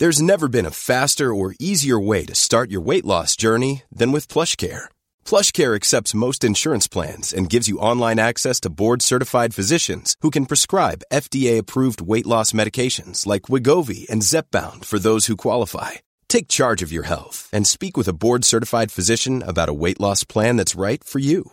There's never been a faster or easier way to start your weight loss journey than with PlushCare. PlushCare accepts most insurance plans and gives you online access to board-certified physicians who can prescribe FDA-approved weight loss medications like Wigovi and Zepbound for those who qualify. Take charge of your health and speak with a board-certified physician about a weight loss plan that's right for you.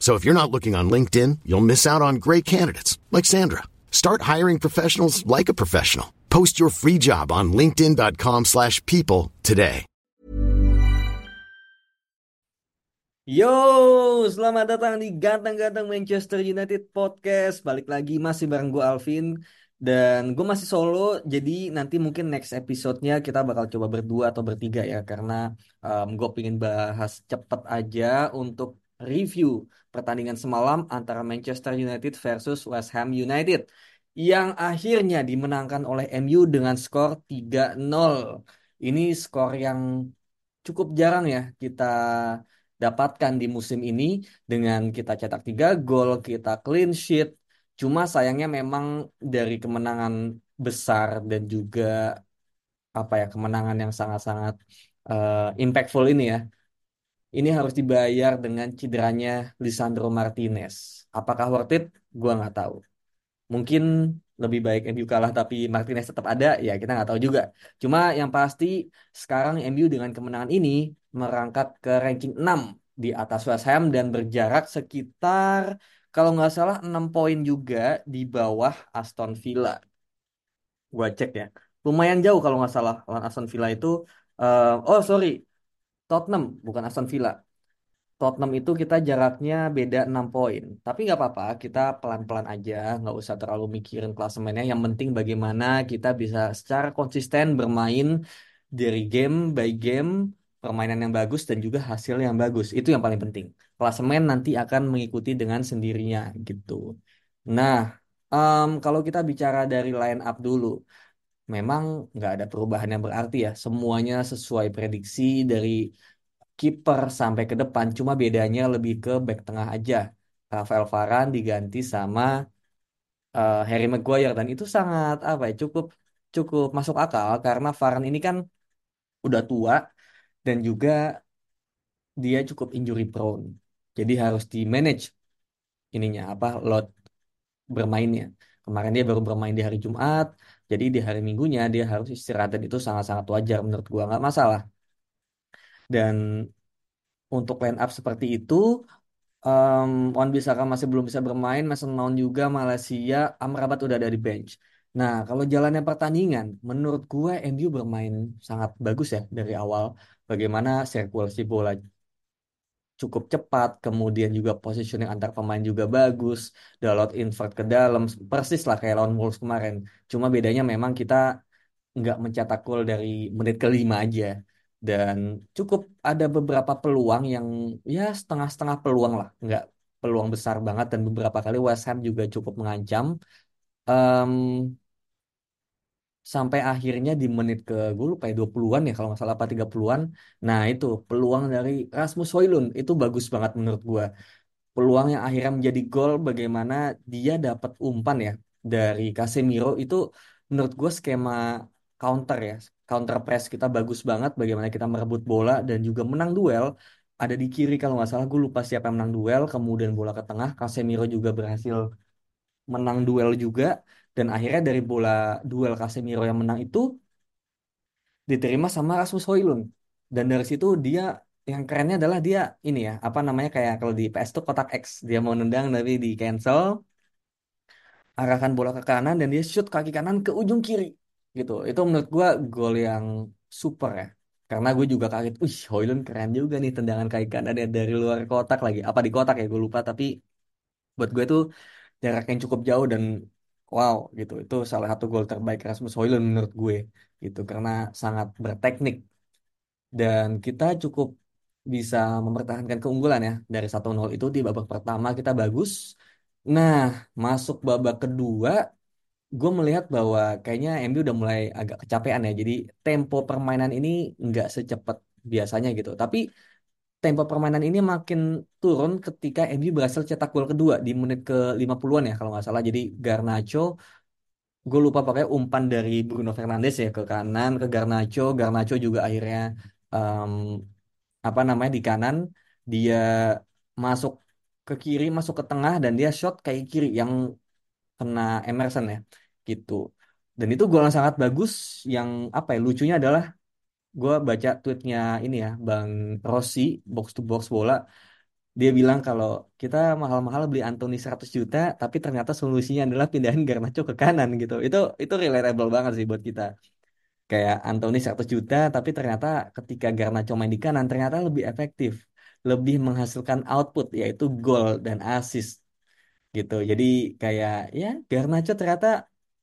So if you're not looking on LinkedIn, you'll miss out on great candidates like Sandra. Start hiring professionals like a professional. Post your free job on linkedin.com/people today. Yo, selamat datang di Ganteng-Ganteng Manchester United Podcast. Balik lagi masih bareng gue Alvin dan gue masih solo. Jadi nanti mungkin next episode-nya kita bakal coba berdua atau bertiga ya karena um, gue pengen bahas cepet aja untuk review pertandingan semalam antara Manchester United versus West Ham United yang akhirnya dimenangkan oleh MU dengan skor 3-0. Ini skor yang cukup jarang ya kita dapatkan di musim ini dengan kita cetak 3 gol, kita clean sheet. Cuma sayangnya memang dari kemenangan besar dan juga apa ya kemenangan yang sangat-sangat uh, impactful ini ya ini harus dibayar dengan cederanya Lisandro Martinez. Apakah worth it? Gua nggak tahu. Mungkin lebih baik MU kalah tapi Martinez tetap ada, ya kita nggak tahu juga. Cuma yang pasti sekarang MU dengan kemenangan ini merangkak ke ranking 6 di atas West Ham dan berjarak sekitar kalau nggak salah 6 poin juga di bawah Aston Villa. Gua cek ya. Lumayan jauh kalau nggak salah lawan Aston Villa itu. Uh, oh sorry, Tottenham, bukan Aston Villa. Tottenham itu kita jaraknya beda 6 poin. Tapi nggak apa-apa, kita pelan-pelan aja, nggak usah terlalu mikirin klasemennya. Yang penting bagaimana kita bisa secara konsisten bermain dari game by game, permainan yang bagus dan juga hasil yang bagus. Itu yang paling penting. Klasemen nanti akan mengikuti dengan sendirinya gitu. Nah, um, kalau kita bicara dari line up dulu, memang nggak ada perubahan yang berarti ya. Semuanya sesuai prediksi dari kiper sampai ke depan. Cuma bedanya lebih ke back tengah aja. Rafael Varane diganti sama uh, Harry Maguire dan itu sangat apa ya cukup cukup masuk akal karena Varane ini kan udah tua dan juga dia cukup injury prone. Jadi harus di manage ininya apa load bermainnya. Kemarin dia baru bermain di hari Jumat, jadi di hari Minggunya dia harus istirahat dan itu sangat-sangat wajar menurut gua nggak masalah. Dan untuk line up seperti itu, um, Wan Bisaka masih belum bisa bermain, Mason Mount juga, Malaysia, Amrabat udah ada di bench. Nah, kalau jalannya pertandingan, menurut gue MU bermain sangat bagus ya dari awal. Bagaimana sirkulasi bola cukup cepat, kemudian juga positioning antar pemain juga bagus, download invert ke dalam, persis lah kayak lawan Wolves kemarin. Cuma bedanya memang kita nggak mencetak gol dari menit kelima aja. Dan cukup ada beberapa peluang yang ya setengah-setengah peluang lah, nggak peluang besar banget dan beberapa kali West Ham juga cukup mengancam. Um, sampai akhirnya di menit ke gue lupa ya 20-an ya kalau nggak salah apa 30-an. Nah, itu peluang dari Rasmus Højlund itu bagus banget menurut gue. peluang yang akhirnya menjadi gol bagaimana dia dapat umpan ya dari Casemiro. Itu menurut gue skema counter ya counter press kita bagus banget bagaimana kita merebut bola dan juga menang duel. Ada di kiri kalau nggak salah gue lupa siapa yang menang duel kemudian bola ke tengah. Casemiro juga berhasil menang duel juga dan akhirnya dari bola duel Casemiro yang menang itu diterima sama Rasmus Højlund dan dari situ dia yang kerennya adalah dia ini ya apa namanya kayak kalau di PS tuh kotak X. Dia mau nendang tapi di cancel arahkan bola ke kanan dan dia shoot kaki kanan ke ujung kiri gitu. Itu menurut gua gol yang super ya. Karena gue juga kaget, wih Højlund keren juga nih tendangan kaki kanan ya dari luar kotak lagi. Apa di kotak ya gue lupa tapi buat gue tuh jarak yang cukup jauh dan wow gitu itu salah satu gol terbaik Rasmus Højlund menurut gue gitu karena sangat berteknik dan kita cukup bisa mempertahankan keunggulan ya dari 1-0 itu di babak pertama kita bagus. Nah, masuk babak kedua, gue melihat bahwa kayaknya MU udah mulai agak kecapean ya. Jadi tempo permainan ini nggak secepat biasanya gitu. Tapi tempo permainan ini makin turun ketika MU berhasil cetak gol kedua di menit ke 50-an ya kalau nggak salah. Jadi Garnacho gue lupa pakai umpan dari Bruno Fernandes ya ke kanan ke Garnacho. Garnacho juga akhirnya em, apa namanya di kanan. Dia masuk ke kiri masuk ke tengah dan dia shot kayak kiri yang kena Emerson ya gitu. Dan itu gol yang sangat bagus yang apa ya lucunya adalah gue baca tweetnya ini ya Bang Rossi box to box bola. Dia bilang kalau kita mahal-mahal beli Anthony 100 juta tapi ternyata solusinya adalah pindahin Garnacho ke kanan gitu. Itu itu relatable banget sih buat kita. Kayak Anthony 100 juta tapi ternyata ketika Garnacho main di kanan ternyata lebih efektif. Lebih menghasilkan output yaitu gol dan assist gitu. Jadi kayak ya Garnacho ternyata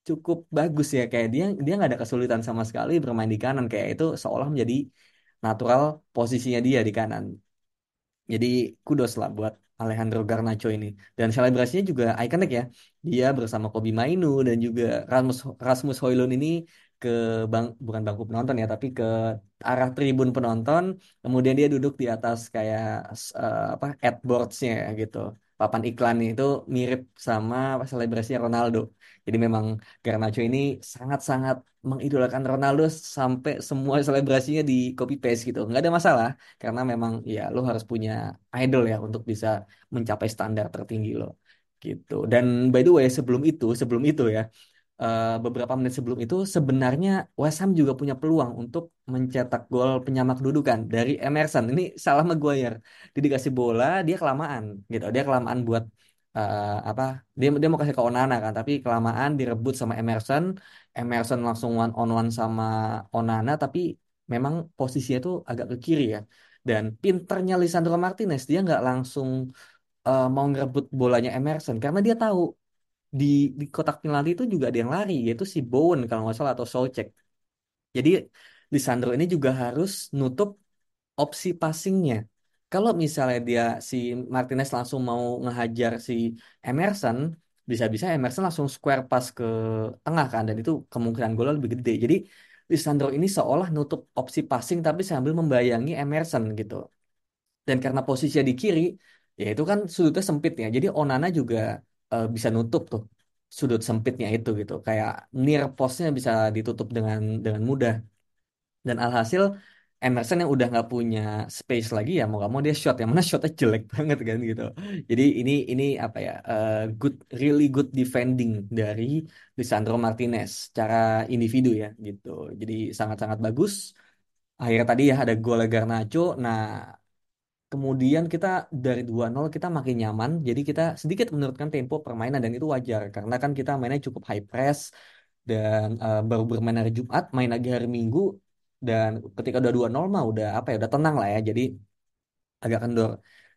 cukup bagus ya kayak dia dia nggak ada kesulitan sama sekali bermain di kanan kayak itu seolah menjadi natural posisinya dia di kanan jadi kudos lah buat Alejandro Garnacho ini. Dan selebrasinya juga ikonik ya. Dia bersama Kobi Mainu dan juga Rasmus Rasmus Højlund ini ke bang bukan bangku penonton ya, tapi ke arah tribun penonton. Kemudian dia duduk di atas kayak uh, apa adboards-nya gitu. Papan iklan itu mirip sama selebrasinya Ronaldo. Jadi memang Garnacho ini sangat-sangat mengidolakan Ronaldo sampai semua selebrasinya di copy paste gitu. Nggak ada masalah karena memang ya lo harus punya idol ya untuk bisa mencapai standar tertinggi lo gitu. Dan by the way sebelum itu sebelum itu ya uh, beberapa menit sebelum itu sebenarnya West Ham juga punya peluang untuk mencetak gol penyamak kedudukan dari Emerson. Ini salah Maguire. Dia dikasih bola, dia kelamaan gitu. Dia kelamaan buat uh, apa? Dia dia mau kasih ke Onana kan, tapi kelamaan direbut sama Emerson. Emerson langsung one on one sama Onana, tapi memang posisinya itu agak ke kiri ya. Dan pinternya Lisandro Martinez dia nggak langsung uh, mau ngerebut bolanya Emerson karena dia tahu di di kotak penalti itu juga ada yang lari yaitu si Bowen kalau nggak salah atau Soucek. Jadi Lisandro ini juga harus nutup opsi passingnya. Kalau misalnya dia si Martinez langsung mau ngehajar si Emerson, bisa-bisa Emerson langsung square pass ke tengah kan dan itu kemungkinan gol lebih gede. Jadi Lisandro ini seolah nutup opsi passing tapi sambil membayangi Emerson gitu. Dan karena posisinya di kiri, ya itu kan sudutnya sempit ya. Jadi Onana juga uh, bisa nutup tuh sudut sempitnya itu gitu. Kayak near postnya bisa ditutup dengan dengan mudah. Dan alhasil Emerson yang udah nggak punya space lagi ya mau gak mau dia shot yang mana shotnya jelek banget kan gitu. Jadi ini ini apa ya uh, good really good defending dari Lisandro Martinez secara individu ya gitu. Jadi sangat-sangat bagus. Akhirnya tadi ya ada gol Garnacho. Nah kemudian kita dari 2-0 kita makin nyaman. Jadi kita sedikit menurunkan tempo permainan dan itu wajar karena kan kita mainnya cukup high press dan uh, baru bermain hari Jumat, main lagi hari Minggu dan ketika udah 2-0 mah udah apa ya udah tenang lah ya. Jadi agak kendor.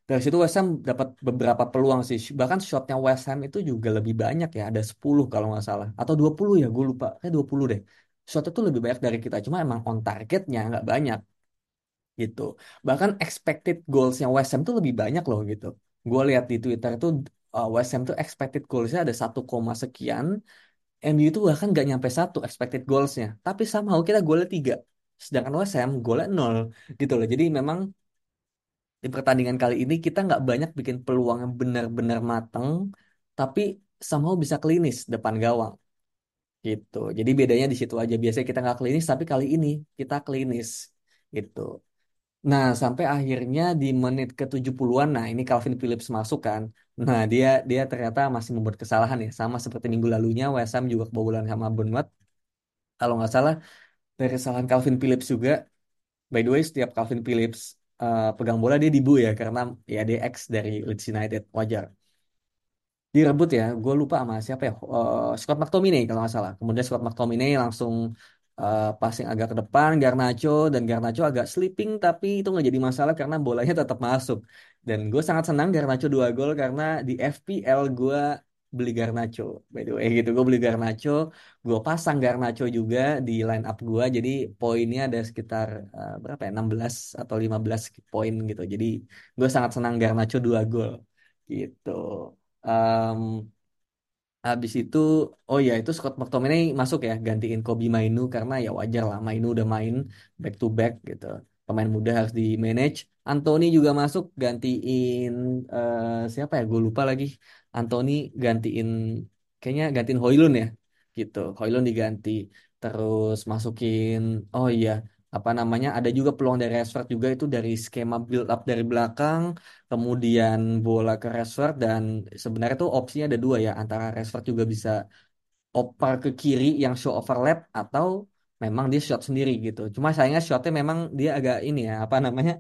Dari situ West Ham dapat beberapa peluang sih. Bahkan shotnya West Ham itu juga lebih banyak ya. Ada 10 kalau nggak salah. Atau 20 ya gue lupa. Kayak 20 deh. Shot itu lebih banyak dari kita. Cuma emang on targetnya nggak banyak gitu. Bahkan expected goalsnya West Ham tuh lebih banyak loh gitu. Gue lihat di Twitter itu uh, West Ham tuh expected goalsnya ada 1, sekian. MU itu bahkan nggak nyampe satu expected goalsnya. Tapi somehow kita golnya tiga sedangkan West Ham golnya nol gitu loh jadi memang di pertandingan kali ini kita nggak banyak bikin peluang yang benar-benar mateng, tapi somehow bisa klinis depan gawang gitu. Jadi bedanya di situ aja. Biasanya kita nggak klinis, tapi kali ini kita klinis gitu. Nah, sampai akhirnya di menit ke 70-an, nah ini Calvin Phillips masuk kan. Nah, dia dia ternyata masih membuat kesalahan ya. Sama seperti minggu lalunya, West Ham juga kebobolan sama Bournemouth. Kalau nggak salah, dari kesalahan Calvin Phillips juga. By the way, setiap Calvin Phillips uh, pegang bola, dia dibu ya. Karena ya dia ex dari Leeds United. Wajar direbut ya gue lupa sama siapa ya uh, Scott McTominay kalau nggak salah kemudian Scott McTominay langsung uh, passing agak ke depan Garnacho dan Garnacho agak sleeping tapi itu nggak jadi masalah karena bolanya tetap masuk dan gue sangat senang Garnacho dua gol karena di FPL gue beli Garnacho by the way gitu. Gue beli Garnacho gue pasang Garnacho juga di line up gue jadi poinnya ada sekitar uh, berapa ya 16 atau 15 poin gitu. Jadi gue sangat senang Garnacho dua gol gitu. Um, habis itu, oh ya itu Scott McTominay masuk ya gantiin Kobe Mainu karena ya wajar lah Mainu udah main back to back gitu. Pemain muda harus di manage. Anthony juga masuk gantiin uh, siapa ya? Gue lupa lagi. Anthony gantiin kayaknya gantiin Hoylun ya gitu. Hoylun diganti. Terus masukin oh iya apa namanya ada juga peluang dari Rashford juga itu dari skema build up dari belakang kemudian bola ke Rashford dan sebenarnya tuh opsinya ada dua ya antara Rashford juga bisa oper ke kiri yang show overlap atau memang dia shot sendiri gitu. Cuma sayangnya shotnya memang dia agak ini ya apa namanya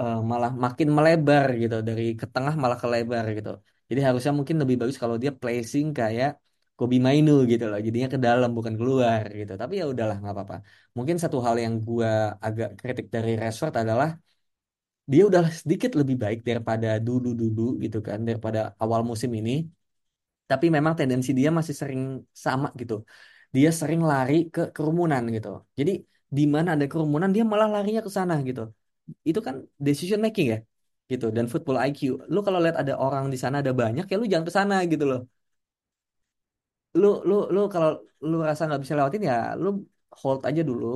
uh, malah makin melebar gitu. Dari ke tengah malah ke lebar gitu. Jadi harusnya mungkin lebih bagus kalau dia placing kayak Kobe Mainu gitu loh. Jadinya ke dalam bukan keluar gitu. Tapi ya udahlah nggak apa-apa. Mungkin satu hal yang gua agak kritik dari Rashford adalah dia udah sedikit lebih baik daripada dulu-dulu gitu kan daripada awal musim ini. Tapi memang tendensi dia masih sering sama gitu dia sering lari ke kerumunan gitu. Jadi di mana ada kerumunan dia malah larinya ke sana gitu. Itu kan decision making ya gitu dan football IQ lu kalau lihat ada orang di sana ada banyak ya lu jangan ke sana gitu loh. Lu lu lu kalau lu rasa nggak bisa lewatin ya lu hold aja dulu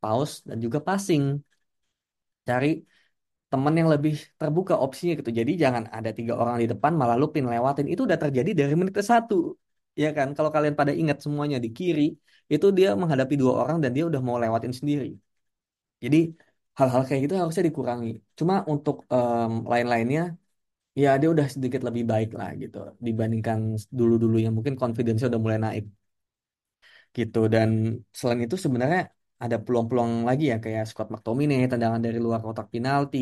pause dan juga passing. Cari teman yang lebih terbuka opsinya gitu. Jadi jangan ada tiga orang di depan malah lu pin lewatin. Itu udah terjadi dari menit ke satu ya kan? Kalau kalian pada ingat semuanya di kiri itu dia menghadapi dua orang dan dia udah mau lewatin sendiri. Jadi hal-hal kayak gitu harusnya dikurangi. Cuma untuk um, lain-lainnya ya dia udah sedikit lebih baik lah gitu dibandingkan dulu-dulu yang mungkin confidence udah mulai naik. Gitu. Dan selain itu sebenarnya ada peluang-peluang lagi ya kayak Scott McTominay tendangan dari luar kotak penalti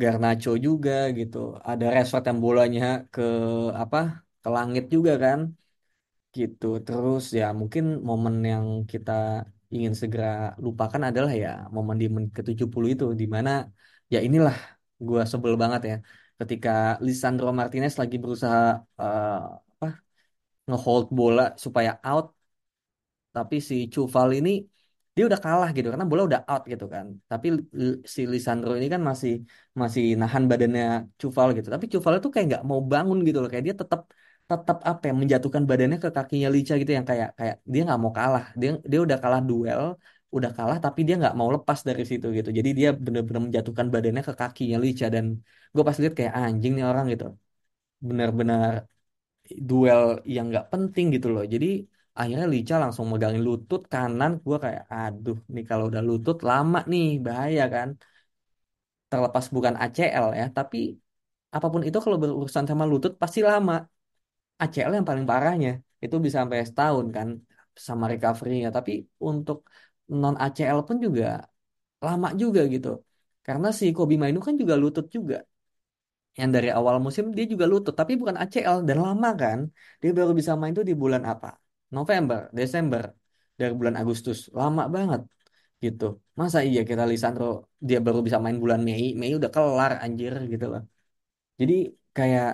Garnacho juga gitu. Ada Rashford yang bolanya ke apa ke langit juga kan gitu. Terus ya mungkin momen yang kita ingin segera lupakan adalah ya momen di menit ke-70 itu di mana ya inilah gua sebel banget ya ketika Lisandro Martinez lagi berusaha uh, apa ngehold bola supaya out tapi si Cuval ini dia udah kalah gitu karena bola udah out gitu kan. Tapi si Lisandro ini kan masih masih nahan badannya Cuval gitu. Tapi Cuval itu kayak nggak mau bangun gitu loh kayak dia tetap tetap apa ya menjatuhkan badannya ke kakinya Licha gitu yang kayak kayak dia nggak mau kalah. Dia dia udah kalah duel udah kalah tapi dia nggak mau lepas dari situ gitu. Jadi dia bener-bener menjatuhkan badannya ke kakinya Licha dan gue pas lihat kayak anjing nih orang gitu. Benar-benar duel yang nggak penting gitu loh. Jadi akhirnya Lica langsung megangin lutut kanan. Gue kayak aduh nih kalau udah lutut lama nih bahaya kan. Terlepas bukan ACL ya tapi apa pun itu kalau berurusan sama lutut pasti lama ACL yang paling parahnya itu bisa sampai setahun kan sama recovery-nya. Tapi untuk non ACL pun juga lama juga gitu. Karena si Kobe Mainu kan juga lutut juga. Yang dari awal musim dia juga lutut tapi bukan ACL dan lama kan. Dia baru bisa main tuh di bulan apa? November Desember dari bulan Agustus. Lama banget gitu. Masa iya kita Lisandro dia baru bisa main bulan Mei? Mei udah kelar anjir gitu loh. Jadi kayak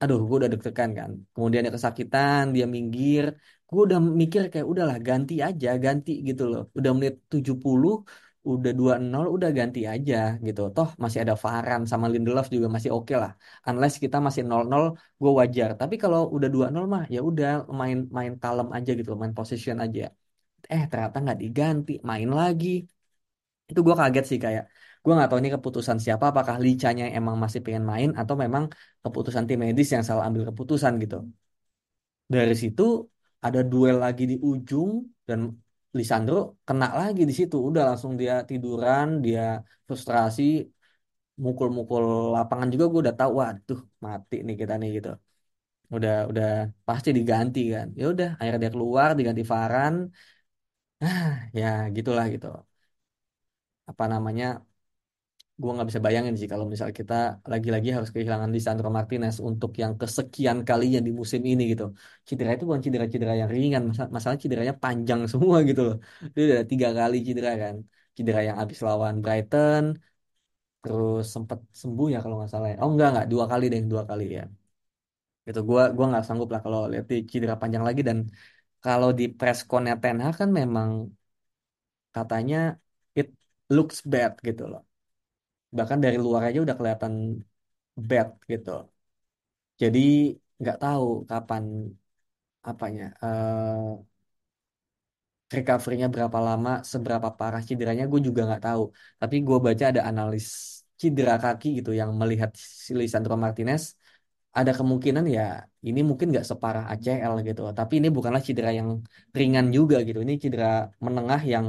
aduh gue udah deg-degan kan. Kemudian dia kesakitan dia minggir. Gue udah mikir kayak udahlah ganti aja ganti gitu loh. Udah menit 70 udah 2-0 udah ganti aja gitu. Toh masih ada Varane sama Lindelof juga masih oke okay lah. Unless kita masih 0-0 gue wajar. Tapi kalau udah 2-0 mah ya udah main main kalem aja gitu main position aja. Eh ternyata nggak diganti main lagi. Itu gue kaget sih kayak Gue nggak tahu ini keputusan siapa, apakah Licanya emang masih pengen main atau memang keputusan tim medis yang salah ambil keputusan gitu. Dari situ ada duel lagi di ujung dan Lisandro kena lagi di situ. Udah langsung dia tiduran, dia frustrasi, mukul-mukul lapangan juga gue udah tahu, waduh mati nih kita nih gitu. Udah udah pasti diganti kan. Ya udah, akhirnya dia keluar diganti Varan. Ah, ya gitulah gitu. Apa namanya? Gue nggak bisa bayangin sih kalau misal kita lagi-lagi harus kehilangan Lisandro Martinez untuk yang kesekian kalinya di musim ini gitu. Cedera itu bukan cedera-cedera yang ringan, Masa- masalah cederanya panjang semua gitu loh. Dia udah tiga kali cedera kan. Cedera yang habis lawan Brighton, terus sempat sembuh ya kalau nggak salah. ya. Oh enggak enggak, dua kali deh, dua kali ya. Gitu, gua gua nggak sanggup lah kalau lihat cedera panjang lagi dan kalau di press con-nya Ten Hag kan memang katanya it looks bad gitu loh. Bahkan dari luar aja udah kelihatan bad gitu. Jadi nggak tahu kapan apanya eh recovery-nya berapa lama, seberapa parah cederanya gue juga nggak tahu. Tapi gue baca ada analis cedera kaki gitu yang melihat si Lisandro Martinez ada kemungkinan ya ini mungkin nggak separah ACL gitu. Tapi ini bukanlah cedera yang ringan juga gitu. Ini cedera menengah yang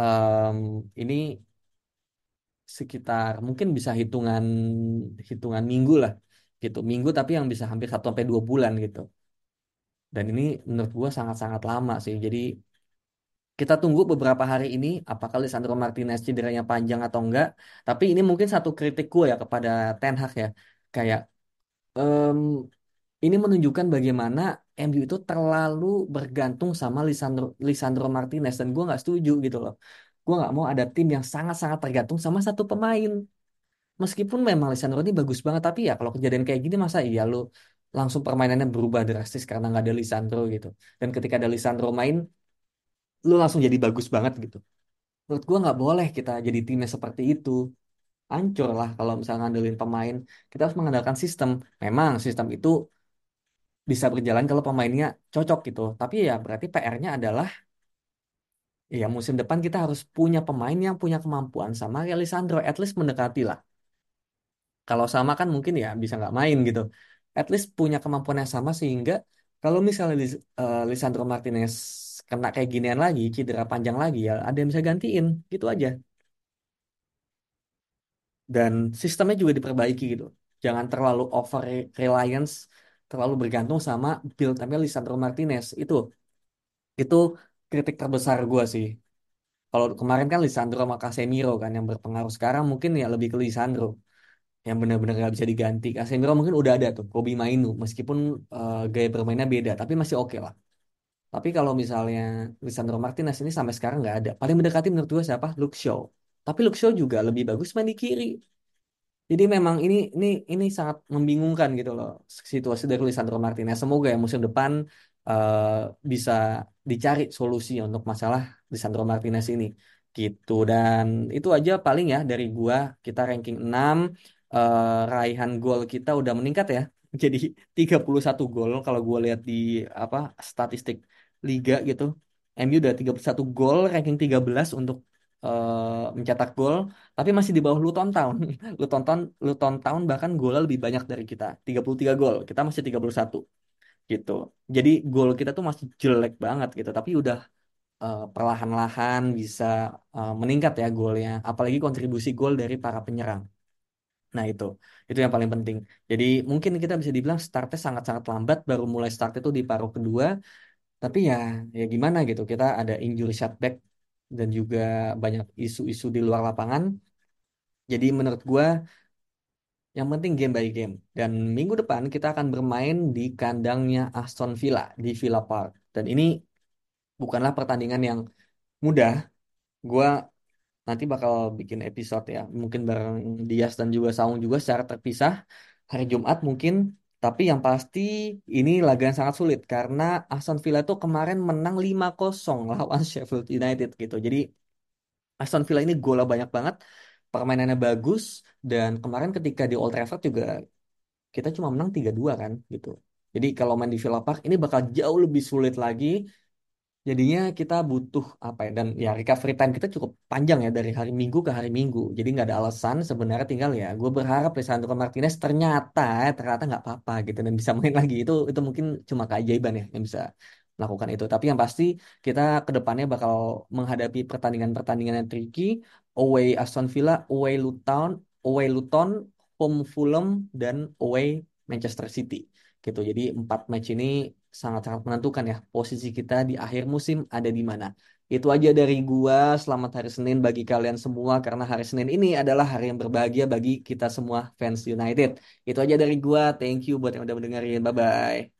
em, ini sekitar mungkin bisa hitungan hitungan minggu lah gitu. Minggu tapi yang bisa hampir satu sampai dua bulan gitu. Dan ini menurut gue sangat-sangat lama sih. Jadi kita tunggu beberapa hari ini apakah Lisandro Martinez cederanya panjang atau enggak. Tapi ini mungkin satu kritik gue ya kepada Ten Hag ya. Kayak em, ini menunjukkan bagaimana MU itu terlalu bergantung sama Lisandro Lisandro Martinez dan gue nggak setuju gitu loh. Gue nggak mau ada tim yang sangat-sangat tergantung sama satu pemain. Meskipun memang Lisandro ini bagus banget, tapi ya kalau kejadian kayak gini masa iya lu langsung permainannya berubah drastis karena nggak ada Lisandro gitu. Dan ketika ada Lisandro main, lu langsung jadi bagus banget gitu. Menurut gua nggak boleh kita jadi timnya seperti itu. Hancur lah kalau misalnya ngandelin pemain. Kita harus mengandalkan sistem. Memang sistem itu bisa berjalan kalau pemainnya cocok gitu. Tapi ya berarti PR-nya adalah ya musim depan kita harus punya pemain yang punya kemampuan sama ya Lisandro. At least mendekati lah. Kalau sama kan mungkin ya bisa nggak main gitu. At least punya kemampuan yang sama sehingga kalau misalnya Lis- eh, Lisandro Martinez kena kayak ginian lagi, cedera panjang lagi ya ada yang bisa gantiin gitu aja. Dan sistemnya juga diperbaiki gitu. Jangan terlalu over reliance, terlalu bergantung sama build up Lisandro Martinez. Itu itu kritik terbesar gue sih. Kalau kemarin kan Lisandro sama Casemiro kan yang berpengaruh. Sekarang mungkin ya lebih ke Lisandro. yang benar-benar nggak bisa diganti. Casemiro mungkin udah ada tuh, Kobe Mainu, meskipun eh, gaya bermainnya beda, tapi masih oke lah. Tapi kalau misalnya Lisandro Martinez ini sampai sekarang nggak ada. Paling mendekati menurut gue siapa? Luke Shaw. Tapi Luke Shaw juga lebih bagus main di kiri. Jadi memang ini ini ini sangat membingungkan gitu loh situasi dari Lisandro Martinez. Semoga ya musim depan eh, bisa dicari solusi untuk masalah Lisandro Martinez ini gitu. Dan itu aja paling ya dari gua. Kita ranking 6 eh, raihan gol kita udah meningkat ya. Jadi 31 gol kalau gua lihat di apa statistik liga gitu. MU udah 31 gol ranking 13 untuk eh, mencetak gol tapi masih di bawah Luton Town. Luton Town Luton Town bahkan golnya lebih banyak dari kita 33 gol. Kita masih 31 gitu. Jadi gol kita tuh masih jelek banget gitu. Tapi udah eh, perlahan-lahan bisa eh, meningkat ya golnya apalagi kontribusi gol dari para penyerang. Nah itu. Itu yang paling penting. Jadi mungkin kita bisa dibilang startnya sangat-sangat lambat baru mulai start itu di paruh kedua. Tapi ya ya gimana gitu. Kita ada injury setback dan juga banyak isu-isu di luar lapangan. Jadi menurut gua yang penting game by game. Dan minggu depan kita akan bermain di kandangnya Aston Villa di Villa Park. Dan ini bukanlah pertandingan yang mudah. Gua nanti bakal bikin episode ya, mungkin bareng Dias dan juga Saung juga secara terpisah hari Jumat mungkin. Tapi yang pasti ini laga yang sangat sulit karena Aston Villa itu kemarin menang 5-0 lawan Sheffield United gitu. Jadi Aston Villa ini golnya banyak banget, permainannya bagus dan kemarin ketika di Old Trafford juga kita cuma menang 3-2 kan gitu. Jadi kalau main di Villa Park ini bakal jauh lebih sulit lagi Jadinya kita butuh apa ya dan ya recovery time kita cukup panjang ya dari hari Minggu ke hari Minggu. Jadi nggak ada alasan sebenarnya tinggal ya. Gue berharap Lisandro Martinez ternyata ternyata nggak apa-apa gitu dan bisa main lagi itu itu mungkin cuma keajaiban ya yang bisa melakukan itu. Tapi yang pasti kita ke depannya bakal menghadapi pertandingan-pertandingan yang tricky. Away Aston Villa, away Luton, away Luton, home Fulham dan away Manchester City gitu. Jadi empat match ini sangat-sangat menentukan ya posisi kita di akhir musim ada di mana. Itu aja dari gua. Selamat hari Senin bagi kalian semua karena hari Senin ini adalah hari yang berbahagia bagi kita semua fans United. Itu aja dari gua. Thank you buat yang udah mendengarin. Bye bye.